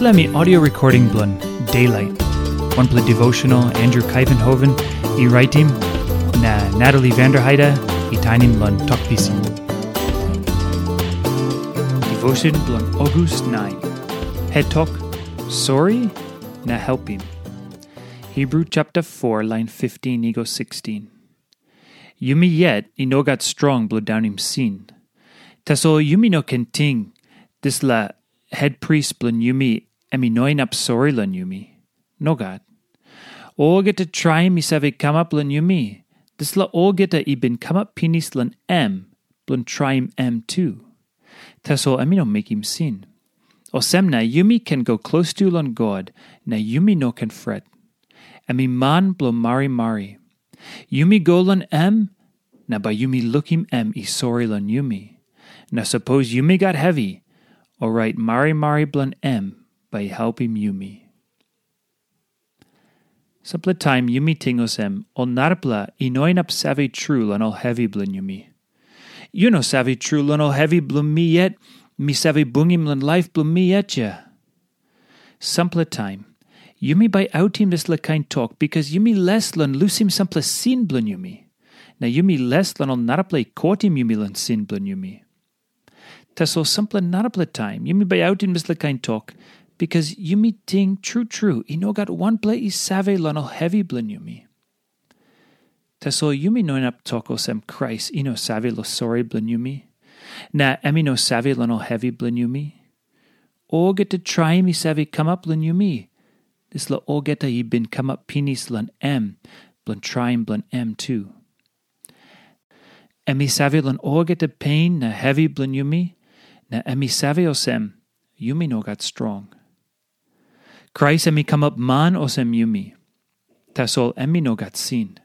Me audio recording blun Daylight. One play devotional Andrew Kuyvenhoven, e writing na Natalie Vanderheide, e tinin blun talkpisin. Devotion blun August 9. Head talk, sorry, na helping. Hebrew chapter 4, line 15, ego 16. Yumi yet, i no got strong blow down him sin. Taso yumi no can ting, this la head priest blun yumi, emi noin up sorry lan yumi. No God. O get to try mi save come up lan yumi. This la o get a ibin come up pinis lan em, blun try em too. No make him sin. O semna yumi can go close to lan God, na yumi no can fret. Emi man blo mari mari. Yumi go lan em, na ba yumi look him em i sorry lan yumi. Now suppose Yumi got heavy, or right Mari Mari blunt M by helping Yumi. Simple time Yumi tingos em, ol narpla inoin up savi true lan ol heavy blun Yumi. You know savi true lan ol heavy blum me yet, mi savi bungim lan life blum me yet ya. Simple time. Yumi by outim this la kind talk because Yumi less lan lusim simple sin blun Yumi. Na Yumi less lan ol narple kotim Yumi lan sin blun Yumi. Ta så simple narple time, You yumi by out in misle kind talk, because you yumi ting true true, i no got one play i save lanol heavy blin yumi. Ta so yumi no up toko sem Christ, i no save lo sorry blin yumi. Na emi no save lanol heavy blin yumi. O get to try mi save come up blin yumi. This lo o get i bin come up pinis lan em, blin try blin em too. Emi save lan o get a pain na heavy blin yumi, na emi save osem, yumi no got strong. Christ emi come up man osem yumi, tasol emi no got sin.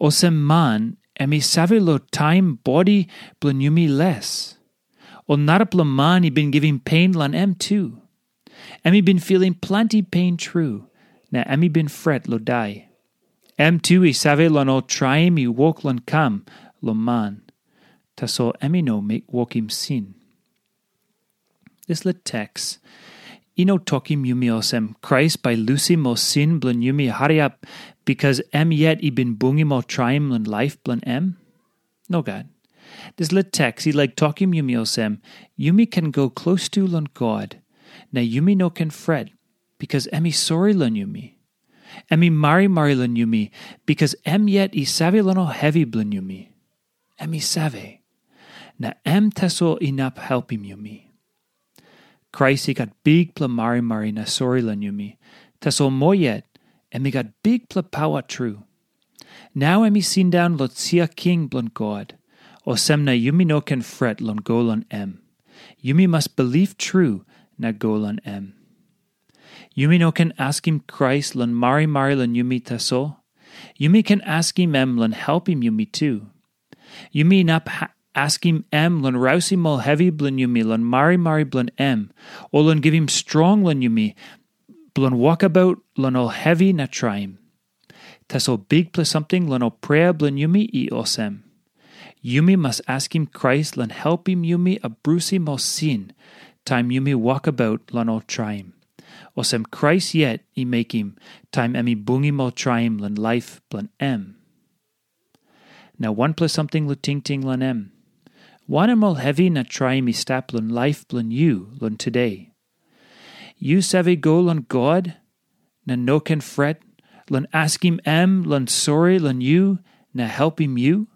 Osem man emi save lo time body blin yumi less. O narapla man he been giving pain lan em too. Emi been feeling plenty pain true, na emi been fret lo die. Em too i save lan o try mi walk lan kam lo man. Tasol emi no make walk him sin. This le text. Ino tokim yumi osem Christ by lucy mo sin blun yumi up because em yet i bin bungi mo tryim blun life blun em? No God. This le text he like tokim yumi osem yumi can go close to lun God. Na yumi no can fret because emi sorry lun yumi. Emi mari mari lun yumi because em yet i save lun heavy blun yumi. Emi save. Na em teso inap helpim yumi. Got big pla mari. Taso mo yet, and me got big pla power true. Now emi seen down lot sia king blon God. O semna yumi no can fret lon go lon em. Yumi must believe true na go lon em. Yumi no can ask him Christ lon mari mari lon yumi taso. Yumi can ask him em lon help him yumi too. Yumi nap ha- ask him em lon rouse him all heavy blun yumi lon mari mari blun em, lon give him strong lon yumi, blun walk about lon all heavy na try him. Tas big plus something lon all prayer blun yumi i osem. Yumi must ask him Christ lon help him yumi a bruce him sin, time yumi walk about lon all try. Osem Christ yet i make him, time emi bungi try him lon life blun em. Now one plus something lu ting lon em. All heavy na try me stap lun life blun you lun today. You save go lun God, na no can fret, lun ask him em lun sorry lun you, na help him you.